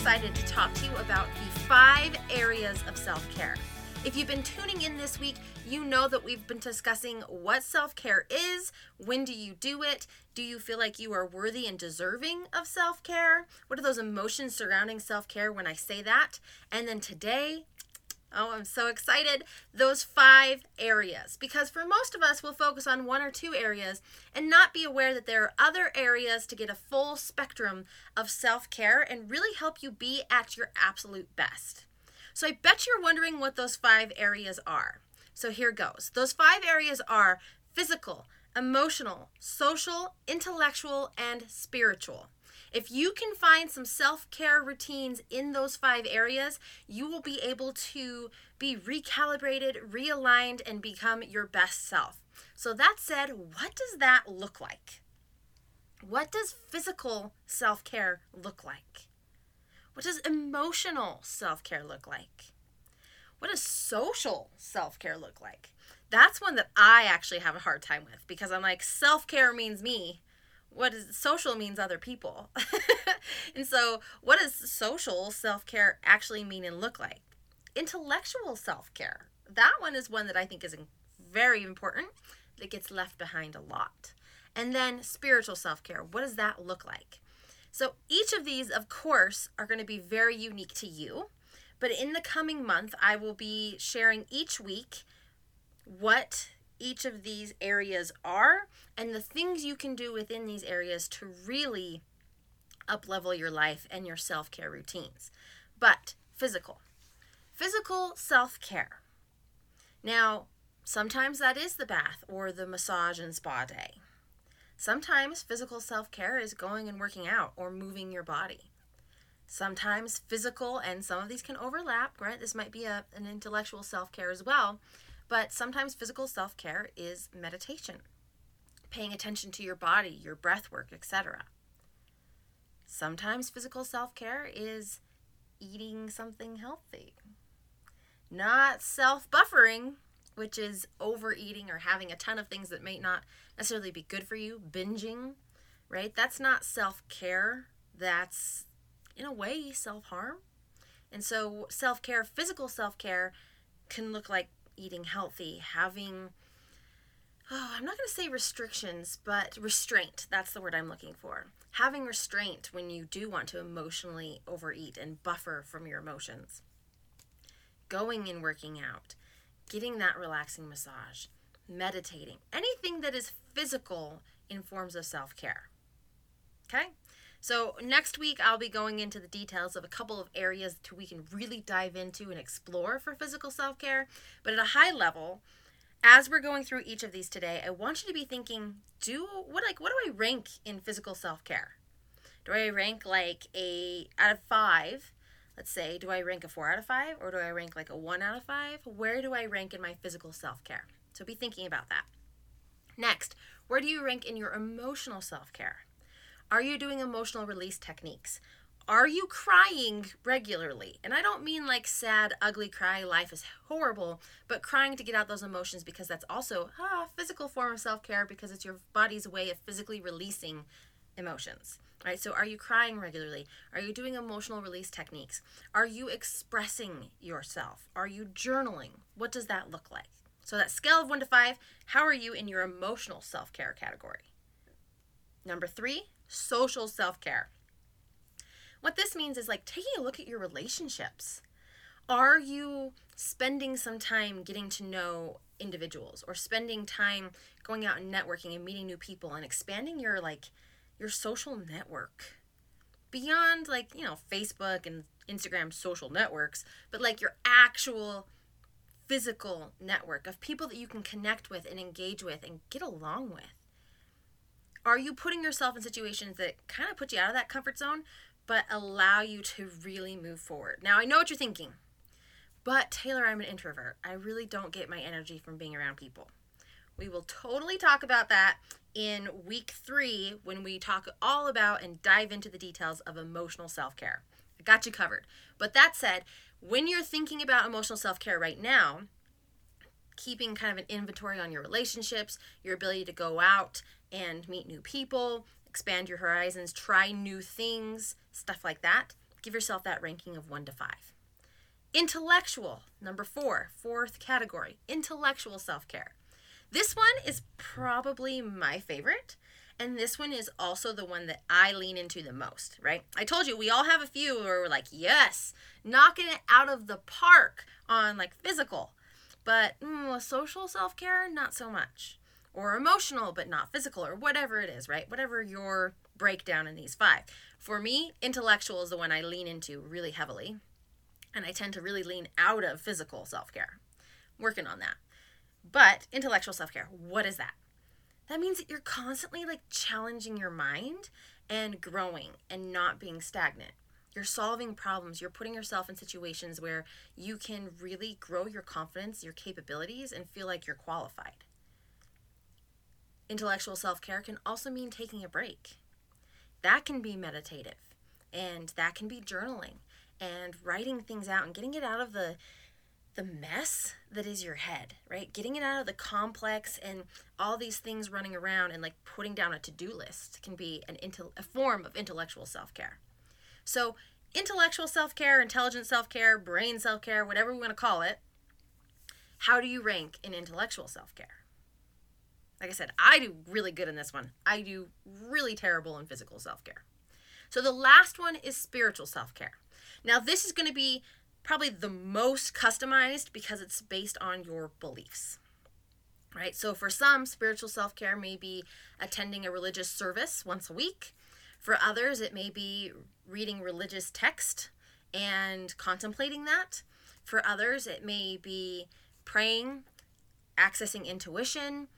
Excited to talk to you about the five areas of self care. If you've been tuning in this week, you know that we've been discussing what self care is, when do you do it, do you feel like you are worthy and deserving of self care, what are those emotions surrounding self care when I say that, and then today, Oh, I'm so excited. Those five areas. Because for most of us, we'll focus on one or two areas and not be aware that there are other areas to get a full spectrum of self care and really help you be at your absolute best. So I bet you're wondering what those five areas are. So here goes. Those five areas are physical, emotional, social, intellectual, and spiritual. If you can find some self care routines in those five areas, you will be able to be recalibrated, realigned, and become your best self. So, that said, what does that look like? What does physical self care look like? What does emotional self care look like? What does social self care look like? That's one that I actually have a hard time with because I'm like, self care means me what is social means other people. and so, what does social self care actually mean and look like? Intellectual self care. That one is one that I think is very important that gets left behind a lot. And then spiritual self care. What does that look like? So, each of these, of course, are going to be very unique to you. But in the coming month, I will be sharing each week what each of these areas are and the things you can do within these areas to really uplevel your life and your self-care routines. But physical. Physical self-care. Now, sometimes that is the bath or the massage and spa day. Sometimes physical self-care is going and working out or moving your body. Sometimes physical and some of these can overlap, right? This might be a, an intellectual self-care as well but sometimes physical self care is meditation, paying attention to your body, your breath work, etc. Sometimes physical self care is eating something healthy, not self buffering, which is overeating or having a ton of things that may not necessarily be good for you, binging, right? That's not self care. That's, in a way, self harm. And so, self care, physical self care, can look like eating healthy, having oh, I'm not going to say restrictions, but restraint. That's the word I'm looking for. Having restraint when you do want to emotionally overeat and buffer from your emotions. Going and working out, getting that relaxing massage, meditating, anything that is physical in forms of self care. Okay? So, next week I'll be going into the details of a couple of areas that we can really dive into and explore for physical self care. But at a high level, as we're going through each of these today, I want you to be thinking, do what like what do I rank in physical self-care? Do I rank like a out of 5? Let's say, do I rank a 4 out of 5 or do I rank like a 1 out of 5? Where do I rank in my physical self-care? So be thinking about that. Next, where do you rank in your emotional self-care? Are you doing emotional release techniques? Are you crying regularly? And I don't mean like sad, ugly cry, life is horrible, but crying to get out those emotions because that's also ah, a physical form of self care because it's your body's way of physically releasing emotions. Right? So are you crying regularly? Are you doing emotional release techniques? Are you expressing yourself? Are you journaling? What does that look like? So that scale of 1 to 5, how are you in your emotional self-care category? Number 3, social self care. What this means is like taking a look at your relationships. Are you spending some time getting to know individuals or spending time going out and networking and meeting new people and expanding your like your social network beyond like, you know, Facebook and Instagram social networks, but like your actual physical network of people that you can connect with and engage with and get along with? Are you putting yourself in situations that kind of put you out of that comfort zone, but allow you to really move forward? Now, I know what you're thinking, but Taylor, I'm an introvert. I really don't get my energy from being around people. We will totally talk about that in week three when we talk all about and dive into the details of emotional self care. I got you covered. But that said, when you're thinking about emotional self care right now, keeping kind of an inventory on your relationships, your ability to go out and meet new people, expand your horizons, try new things, stuff like that, give yourself that ranking of one to five. Intellectual, number four, fourth category, intellectual self care. This one is probably my favorite. And this one is also the one that I lean into the most, right? I told you we all have a few where we're like, yes, knocking it out of the park on like physical. But mm, social self care, not so much. Or emotional, but not physical, or whatever it is, right? Whatever your breakdown in these five. For me, intellectual is the one I lean into really heavily. And I tend to really lean out of physical self care. Working on that. But intellectual self care, what is that? That means that you're constantly like challenging your mind and growing and not being stagnant. You're solving problems. You're putting yourself in situations where you can really grow your confidence, your capabilities, and feel like you're qualified. Intellectual self care can also mean taking a break. That can be meditative, and that can be journaling and writing things out and getting it out of the the mess that is your head, right? Getting it out of the complex and all these things running around and like putting down a to-do list can be an intel- a form of intellectual self-care. So, intellectual self-care, intelligent self-care, brain self-care, whatever we want to call it, how do you rank in intellectual self-care? Like I said, I do really good in this one. I do really terrible in physical self-care. So the last one is spiritual self-care. Now, this is going to be probably the most customized because it's based on your beliefs. Right? So for some, spiritual self-care may be attending a religious service once a week. For others, it may be reading religious text and contemplating that. For others, it may be praying, accessing intuition,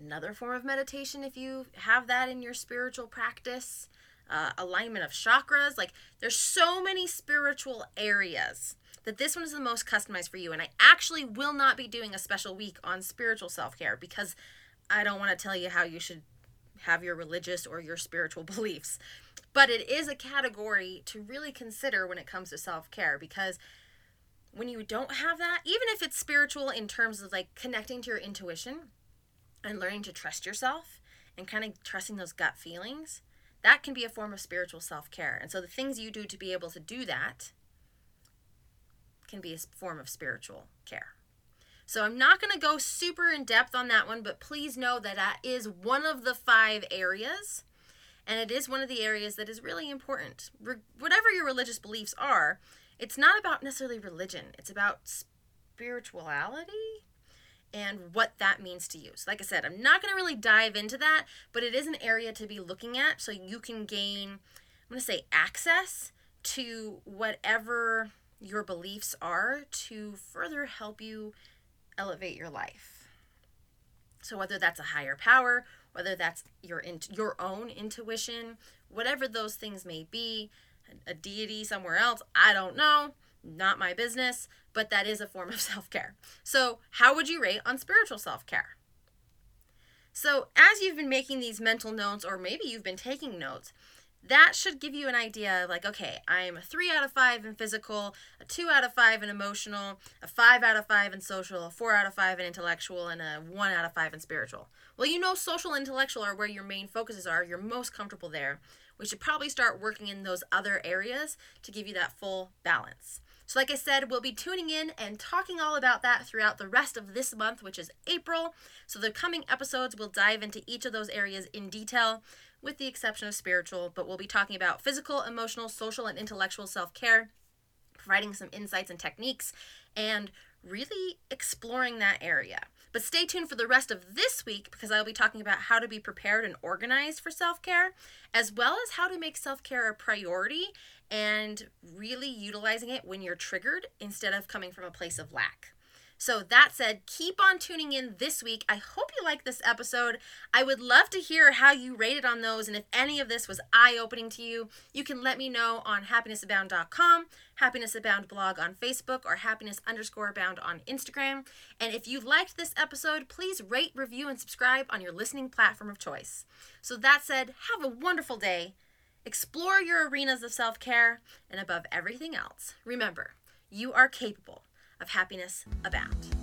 another form of meditation if you have that in your spiritual practice uh, alignment of chakras. Like there's so many spiritual areas that this one is the most customized for you. And I actually will not be doing a special week on spiritual self care because I don't want to tell you how you should have your religious or your spiritual beliefs. But it is a category to really consider when it comes to self care because when you don't have that, even if it's spiritual in terms of like connecting to your intuition and learning to trust yourself and kind of trusting those gut feelings, that can be a form of spiritual self care. And so the things you do to be able to do that can be a form of spiritual care. So I'm not going to go super in depth on that one, but please know that that is one of the five areas. And it is one of the areas that is really important. Re- whatever your religious beliefs are, it's not about necessarily religion, it's about spirituality and what that means to you. So, like I said, I'm not going to really dive into that, but it is an area to be looking at so you can gain, I'm going to say, access to whatever your beliefs are to further help you elevate your life. So, whether that's a higher power, whether that's your in, your own intuition, whatever those things may be, a deity somewhere else, I don't know not my business, but that is a form of self care. So, how would you rate on spiritual self care? So, as you've been making these mental notes, or maybe you've been taking notes, that should give you an idea of like, okay, I'm a three out of five in physical, a two out of five in emotional, a five out of five in social, a four out of five in intellectual, and a one out of five in spiritual. Well, you know, social and intellectual are where your main focuses are. You're most comfortable there. We should probably start working in those other areas to give you that full balance. So, like I said, we'll be tuning in and talking all about that throughout the rest of this month, which is April. So, the coming episodes will dive into each of those areas in detail, with the exception of spiritual, but we'll be talking about physical, emotional, social, and intellectual self care, providing some insights and techniques, and really exploring that area. But stay tuned for the rest of this week because I'll be talking about how to be prepared and organized for self care, as well as how to make self care a priority and really utilizing it when you're triggered instead of coming from a place of lack. So, that said, keep on tuning in this week. I hope you like this episode. I would love to hear how you rated on those, and if any of this was eye opening to you, you can let me know on happinessabound.com, Happiness Abound blog on Facebook, or happiness underscore abound on Instagram. And if you liked this episode, please rate, review, and subscribe on your listening platform of choice. So, that said, have a wonderful day. Explore your arenas of self care, and above everything else, remember you are capable of happiness abound.